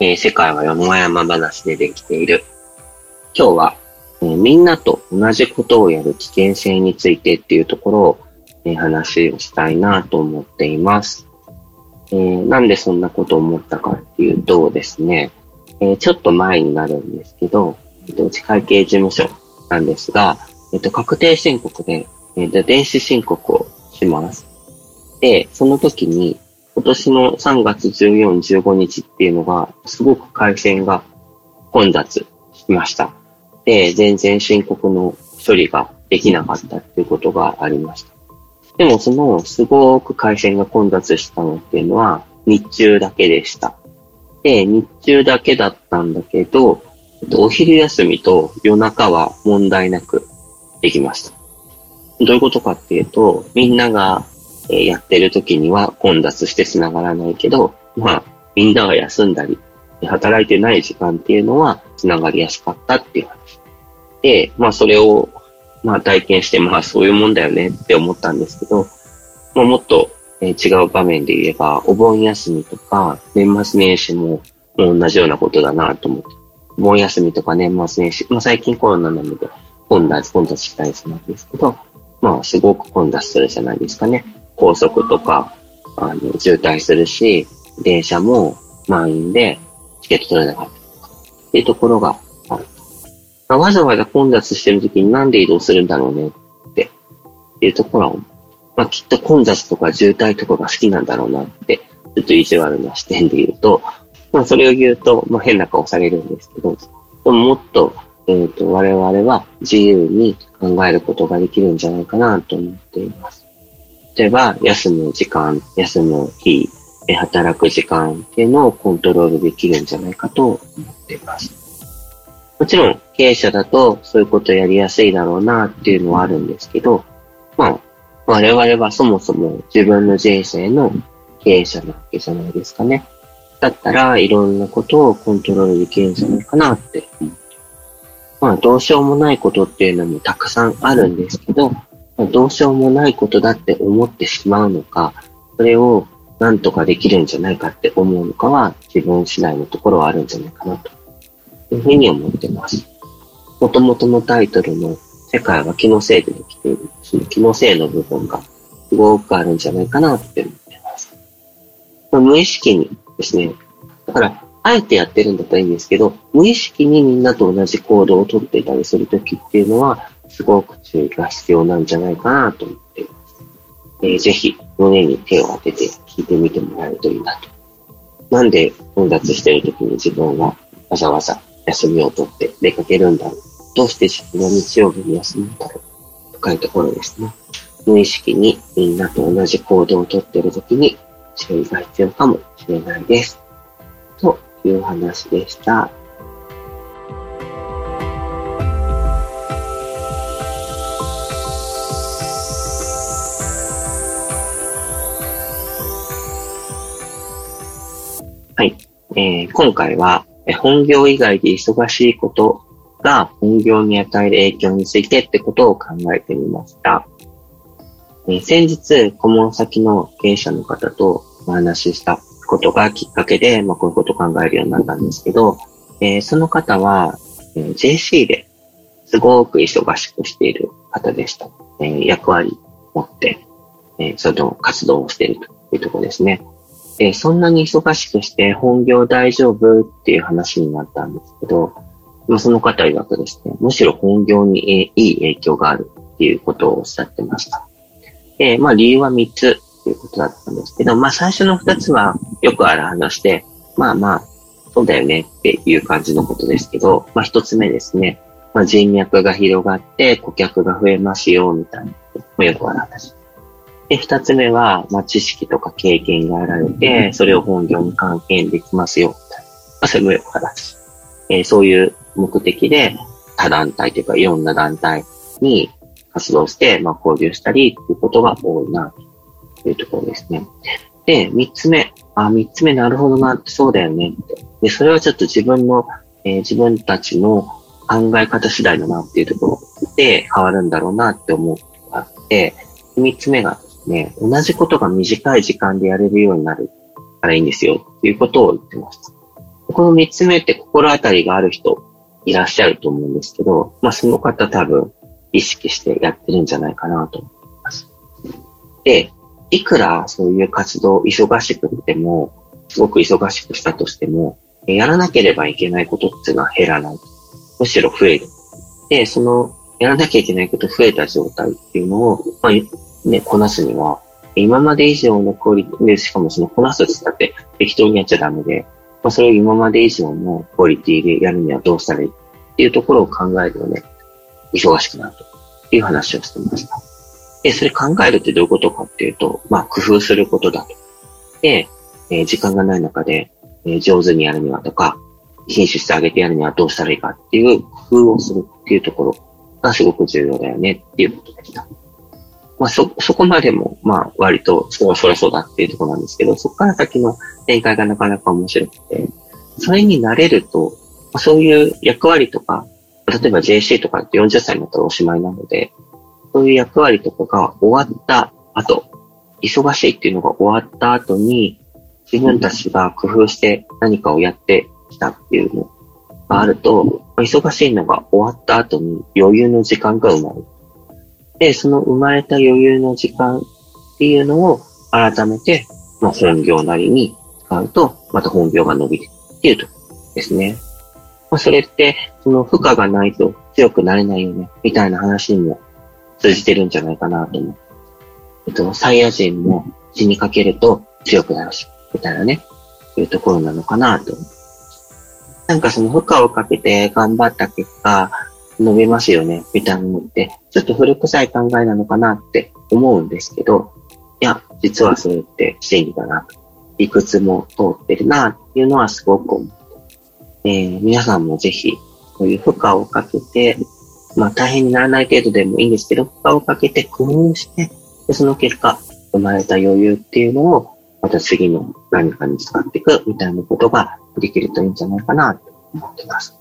えー、世界はよもやま話でできている今日は、えー、みんなと同じことをやる危険性についてっていうところを、えー、話をしたいなと思っていますえー、なんでそんなことを思ったかっていうとですね、えー、ちょっと前になるんですけど、えっと、うち会計事務所なんですが、えっと、確定申告で、えっと、電子申告をします。で、その時に、今年の3月14、15日っていうのが、すごく回線が混雑しました。で、全然申告の処理ができなかったっていうことがありました。でもそのすごく回線が混雑したのっていうのは日中だけでした。で、日中だけだったんだけど、お昼休みと夜中は問題なくできました。どういうことかっていうと、みんながえやってる時には混雑して繋がらないけど、まあ、みんなが休んだり、働いてない時間っていうのは繋がりやすかったっていう話。で、まあそれをまあ体験して、まあそういうもんだよねって思ったんですけど、まあもっと、え、違う場面で言えば、お盆休みとか年末年始も同じようなことだなと思って。お盆休みとか年末年始、まあ最近コロナなので混雑、混雑したりするんですけど、まあすごく混雑するじゃないですかね。高速とか、あの、渋滞するし、電車も満員でチケット取れなかった、っていうところがまあ、わざわざ混雑してる時になんで移動するんだろうねって、いうところを、まあ、きっと混雑とか渋滞とかが好きなんだろうなって、ちょっと意地悪な視点で言うと、まあ、それを言うと、まあ、変な顔されるんですけど、でももっと、えっ、ー、と、我々は自由に考えることができるんじゃないかなと思っています。例えば、休む時間、休む日、働く時間っていうのをコントロールできるんじゃないかと思っています。もちろん経営者だとそういうことやりやすいだろうなっていうのはあるんですけど、まあ、我々はそもそも自分の人生の経営者なわけじゃないですかね。だったらいろんなことをコントロールできるんじゃないかなって。まあ、どうしようもないことっていうのもたくさんあるんですけど、どうしようもないことだって思ってしまうのか、それをなんとかできるんじゃないかって思うのかは自分次第のところはあるんじゃないかなというふうに思ってます。もともとのタイトルの世界は気のせいでできている。その気のせいの部分がすごくあるんじゃないかなって思ってます。無意識にですね、だから、あえてやってるんだったらいいんですけど、無意識にみんなと同じ行動をとっていたりするときっていうのは、すごく注意が必要なんじゃないかなと思っています。えー、ぜひ、胸に手を当てて聞いてみてもらえるといいなと。なんで混雑してるときに自分はわざわざ休みを取って出かけるんだろう。どうして自分は日曜日に休むんだろう。深いところですね。無意識にみんなと同じ行動をとっているときに注意が必要かもしれないです。という話でした。今回は本業以外で忙しいことが本業に与える影響についてってことを考えてみました。え先日、顧問先の経営者の方とお話ししたことがきっかけで、まあ、こういうことを考えるようになったんですけど、えー、その方は、えー、JC ですごく忙しくしている方でした。えー、役割を持って、えその活動をしているというところですね。えそんなに忙しくして本業大丈夫っていう話になったんですけど、まあ、その方曰くですね、むしろ本業にいい影響があるっていうことをおっしゃってました。で、まあ理由は3つということだったんですけど、まあ最初の2つはよくある話で、まあまあ、そうだよねっていう感じのことですけど、まあ1つ目ですね、まあ、人脈が広がって顧客が増えますよ、みたいな、まあ、よくある話。で、二つ目は、まあ、知識とか経験があられて、それを本業に関係できますよ、みたいな。まあ、それもよく話。えー、そういう目的で他団体というかいろんな団体に活動して、まあ、交流したりっていうことが多いな、というところですね。で、三つ目。あ、三つ目なるほどなって、そうだよねって。で、それはちょっと自分の、えー、自分たちの考え方次第だなっていうところで変わるんだろうなって思うがあって、三つ目がね、同じことが短い時間でやれるようになるからいいんですよっていうことを言ってます。この三つ目って心当たりがある人いらっしゃると思うんですけど、まあその方多分意識してやってるんじゃないかなと思います。で、いくらそういう活動忙しくても、すごく忙しくしたとしても、やらなければいけないことっていうのは減らない。むしろ増える。で、その、やらなきゃいけないこと増えた状態っていうのを、まあ、ね、こなすには、今まで以上のクオリティで、しかもそのこなすって言って適当にやっちゃダメで、まあ、それを今まで以上のクオリティでやるにはどうしたらいいっていうところを考えるとね、忙しくなるという話をしてました。で、それ考えるってどういうことかっていうと、まあ、工夫することだと。で、えー、時間がない中で、えー、上手にやるにはとか、品質してあげてやるにはどうしたらいいかっていう工夫をするっていうところがすごく重要だよねっていうことでした。まあ、そ、そこまでも、まあ、割と、そそりゃそうだっていうところなんですけど、そこから先の展開がなかなか面白くて、それに慣れると、まあ、そういう役割とか、例えば JC とかって40歳になったらおしまいなので、そういう役割とかが終わった後、忙しいっていうのが終わった後に、自分たちが工夫して何かをやってきたっていうのがあると、忙しいのが終わった後に余裕の時間が生まれる。で、その生まれた余裕の時間っていうのを改めて、まあ、本業なりに使うと、また本業が伸びるっていうとですね。まあ、それって、その負荷がないと強くなれないよね、みたいな話にも通じてるんじゃないかなと思う。えっと、サイヤ人も死にかけると強くなるし、みたいなね、いうところなのかなと思う。なんかその負荷をかけて頑張った結果、伸びますよね、みたいなのって、ちょっと古臭い考えなのかなって思うんですけど、いや、実はそれって真理だな、理屈も通ってるな、っていうのはすごく思う。えー、皆さんもぜひ、こういう負荷をかけて、まあ大変にならない程度でもいいんですけど、負荷をかけて工夫して、でその結果、生まれた余裕っていうのを、また次の何かに使っていくみたいなことができるといいんじゃないかなと思ってます。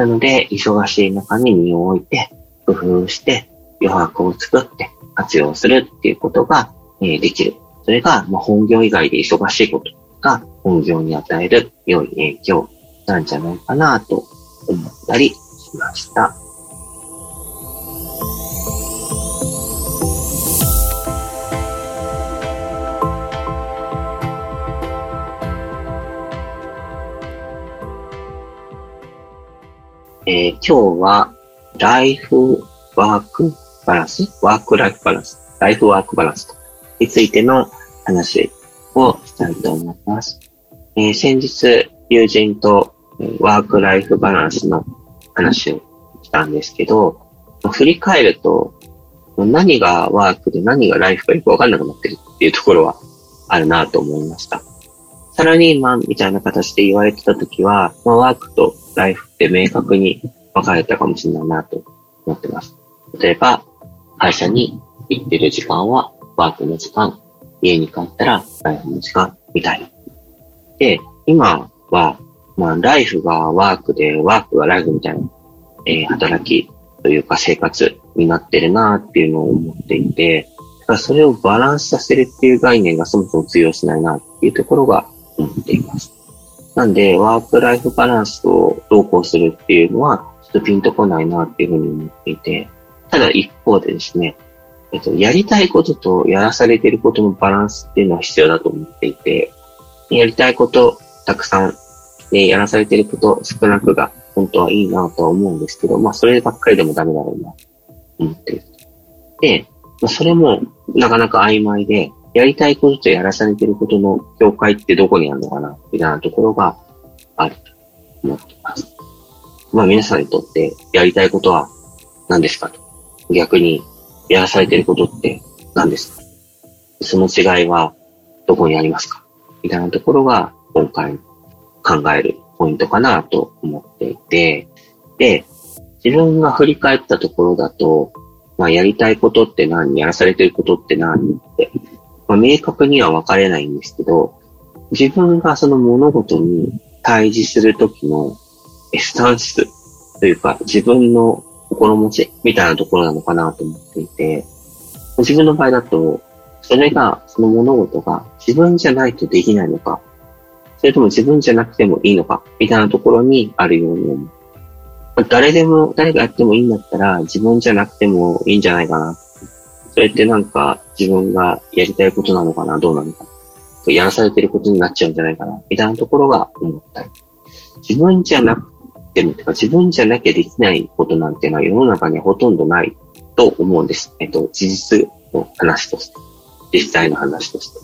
なので、忙しい中に身を置いて、工夫して、余白を作って活用するっていうことが、え、できる。それが、ま、本業以外で忙しいことが本業に与える良い影響なんじゃないかなと思ったりしました。えー、今日は、ライフワークバランスワークライフバランスライフワークバランスについての話をしたいと思います。えー、先日、友人とワークライフバランスの話をしたんですけど、振り返ると、何がワークで何がライフかよくわかんなくなってるっていうところはあるなと思いました。サラリーマンみたいな形で言われてた時は、まあ、ワークとライフって明確に分かれたかもしれないなと思ってます。例えば、会社に行ってる時間はワークの時間、家に帰ったらライフの時間、みたいな。で、今は、まあ、ライフがワークで、ワークがライフみたいな、えー、働きというか生活になってるなっていうのを思っていて、だからそれをバランスさせるっていう概念がそもそも通用しないなっていうところが思っています。なんで、ワークライフバランスをどうこうするっていうのは、ちょっとピンとこないなっていうふうに思っていて、ただ一方でですね、えっと、やりたいこととやらされてることのバランスっていうのは必要だと思っていて、やりたいことたくさん、で、やらされてること少なくが本当はいいなとは思うんですけど、まあそればっかりでもダメだろうなと思ってる。で、まあ、それもなかなか曖昧で、やりたいこととやらされてることの境界ってどこにあるのかな、みたいなところがあると思っています。まあ皆さんにとってやりたいことは何ですかと。逆にやらされてることって何ですかその違いはどこにありますかみたいなところが今回考えるポイントかなと思っていて、で、自分が振り返ったところだと、まあ、やりたいことって何やらされてることって何って、まあ、明確には分かれないんですけど、自分がその物事に対峙するときのスタンスというか、自分の心持ちみたいなところなのかなと思っていて、自分の場合だと、それが、その物事が自分じゃないとできないのか、それとも自分じゃなくてもいいのか、みたいなところにあるように思う。誰でも、誰がやってもいいんだったら、自分じゃなくてもいいんじゃないかな。それってなんか、自分がやりたいことなのかな、どうなのか。やらされてることになっちゃうんじゃないかな、みたいなところが思ったり。自分じゃなくても、てか自分じゃなきゃできないことなんていうのは世の中にはほとんどないと思うんです。えっと、事実の話として。実際の話として。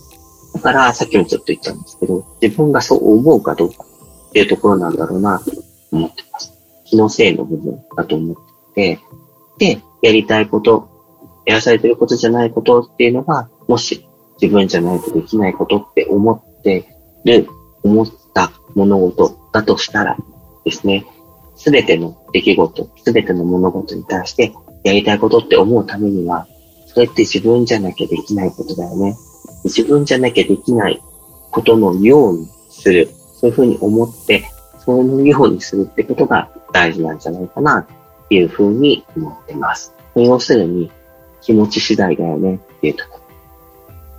だから、さっきもちょっと言ったんですけど、自分がそう思うかどうかっていうところなんだろうなと思ってます。気のせいの部分だと思ってて、で、やりたいこと、やらされてることじゃないことっていうのが、もし自分じゃないとできないことって思ってる、思った物事だとしたらですね、すべての出来事、すべての物事に対してやりたいことって思うためには、それって自分じゃなきゃできないことだよね。自分じゃなきゃできないことのようにする。そういうふうに思って、そういうようにするってことが大事なんじゃないかな、っていうふうに思ってます。要するに、気持ち次第だよね、っていうところ。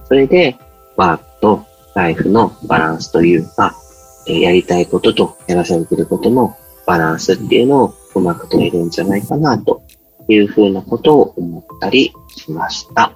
それで、ワークとライフのバランスというか、えやりたいこととやらされてることのバランスっていうのをうまく取れるんじゃないかな、というふうなことを思ったりしました。